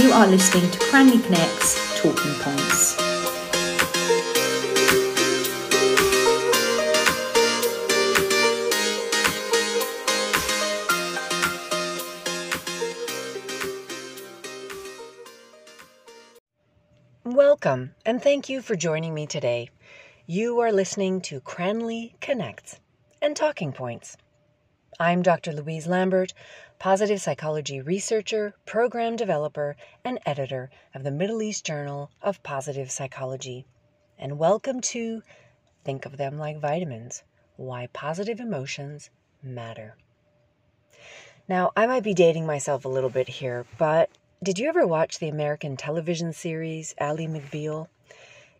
You are listening to Cranley Connects Talking Points. Welcome, and thank you for joining me today. You are listening to Cranley Connects and Talking Points. I'm Dr. Louise Lambert, positive psychology researcher, program developer, and editor of the Middle East Journal of Positive Psychology. And welcome to Think of Them Like Vitamins Why Positive Emotions Matter. Now, I might be dating myself a little bit here, but did you ever watch the American television series Ally McBeal?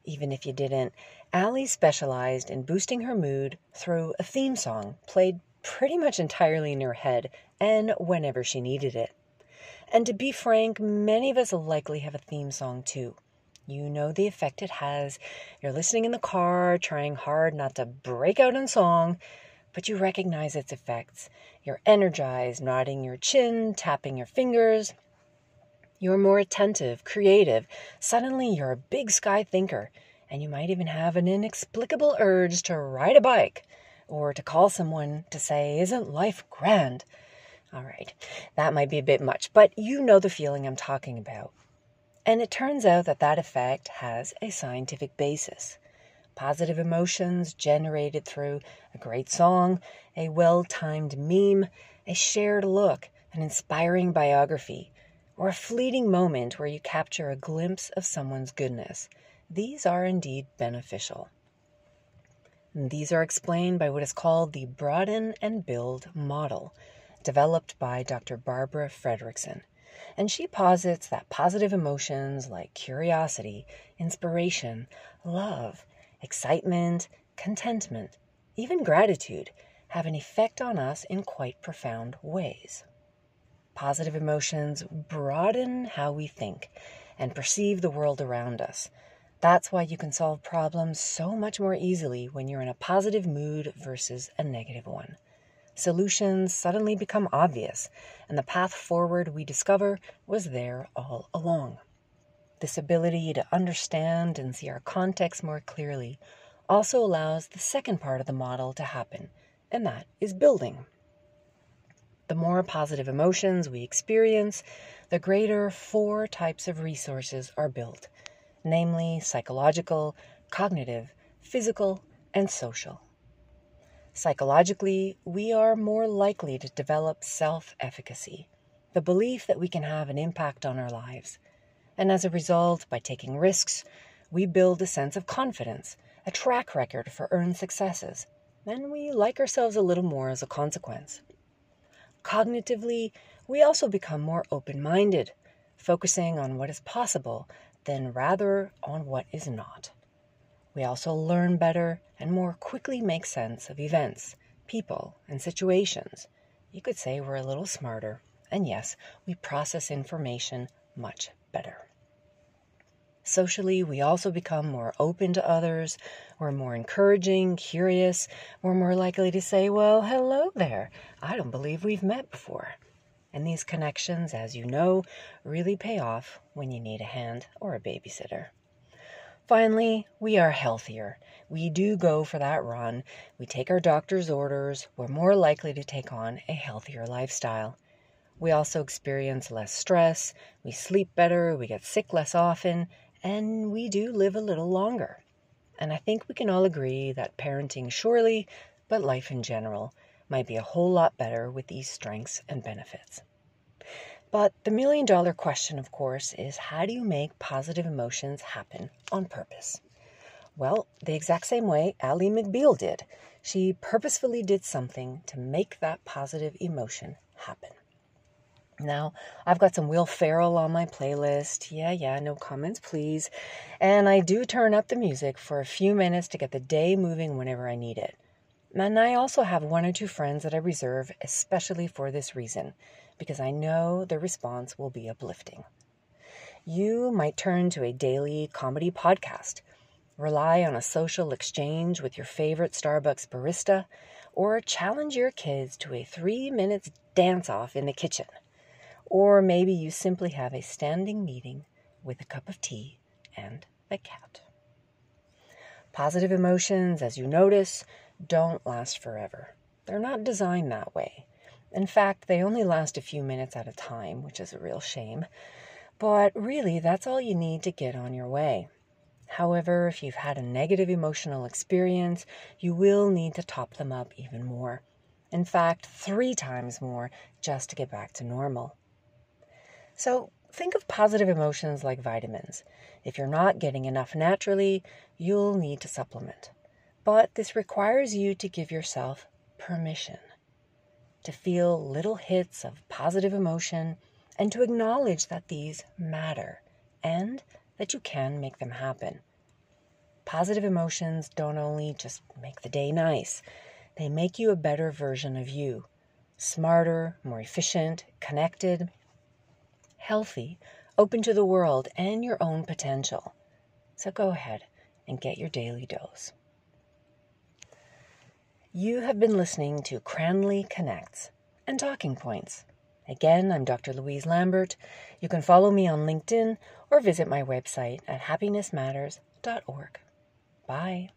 Even if you didn't, Ally specialized in boosting her mood through a theme song played pretty much entirely in her head and whenever she needed it. And to be frank, many of us likely have a theme song too. You know the effect it has. You're listening in the car, trying hard not to break out in song, but you recognize its effects. You're energized, nodding your chin, tapping your fingers, you're more attentive, creative. Suddenly, you're a big sky thinker, and you might even have an inexplicable urge to ride a bike or to call someone to say, Isn't life grand? All right, that might be a bit much, but you know the feeling I'm talking about. And it turns out that that effect has a scientific basis. Positive emotions generated through a great song, a well timed meme, a shared look, an inspiring biography or a fleeting moment where you capture a glimpse of someone's goodness. These are indeed beneficial. And these are explained by what is called the broaden and build model, developed by Dr. Barbara Fredrickson. And she posits that positive emotions like curiosity, inspiration, love, excitement, contentment, even gratitude have an effect on us in quite profound ways. Positive emotions broaden how we think and perceive the world around us. That's why you can solve problems so much more easily when you're in a positive mood versus a negative one. Solutions suddenly become obvious, and the path forward we discover was there all along. This ability to understand and see our context more clearly also allows the second part of the model to happen, and that is building. The more positive emotions we experience, the greater four types of resources are built namely, psychological, cognitive, physical, and social. Psychologically, we are more likely to develop self efficacy, the belief that we can have an impact on our lives. And as a result, by taking risks, we build a sense of confidence, a track record for earned successes, and we like ourselves a little more as a consequence. Cognitively, we also become more open minded, focusing on what is possible than rather on what is not. We also learn better and more quickly make sense of events, people, and situations. You could say we're a little smarter, and yes, we process information much better. Socially, we also become more open to others. We're more encouraging, curious. We're more likely to say, Well, hello there. I don't believe we've met before. And these connections, as you know, really pay off when you need a hand or a babysitter. Finally, we are healthier. We do go for that run. We take our doctor's orders. We're more likely to take on a healthier lifestyle. We also experience less stress. We sleep better. We get sick less often and we do live a little longer. And I think we can all agree that parenting surely, but life in general, might be a whole lot better with these strengths and benefits. But the million dollar question, of course, is how do you make positive emotions happen on purpose? Well, the exact same way Ally McBeal did. She purposefully did something to make that positive emotion happen. Now, I've got some Will Ferrell on my playlist. Yeah, yeah, no comments, please. And I do turn up the music for a few minutes to get the day moving whenever I need it. And I also have one or two friends that I reserve especially for this reason, because I know the response will be uplifting. You might turn to a daily comedy podcast, rely on a social exchange with your favorite Starbucks barista, or challenge your kids to a three minutes dance off in the kitchen Or maybe you simply have a standing meeting with a cup of tea and a cat. Positive emotions, as you notice, don't last forever. They're not designed that way. In fact, they only last a few minutes at a time, which is a real shame. But really, that's all you need to get on your way. However, if you've had a negative emotional experience, you will need to top them up even more. In fact, three times more just to get back to normal. So think of positive emotions like vitamins. If you're not getting enough naturally, you'll need to supplement. But this requires you to give yourself permission to feel little hits of positive emotion and to acknowledge that these matter and that you can make them happen. Positive emotions don't only just make the day nice, they make you a better version of you smarter, more efficient, connected, healthy, open to the world and your own potential. So go ahead and get your daily dose. You have been listening to Cranley Connects and Talking Points. Again, I'm Dr. Louise Lambert. You can follow me on LinkedIn or visit my website at happinessmatters.org. Bye.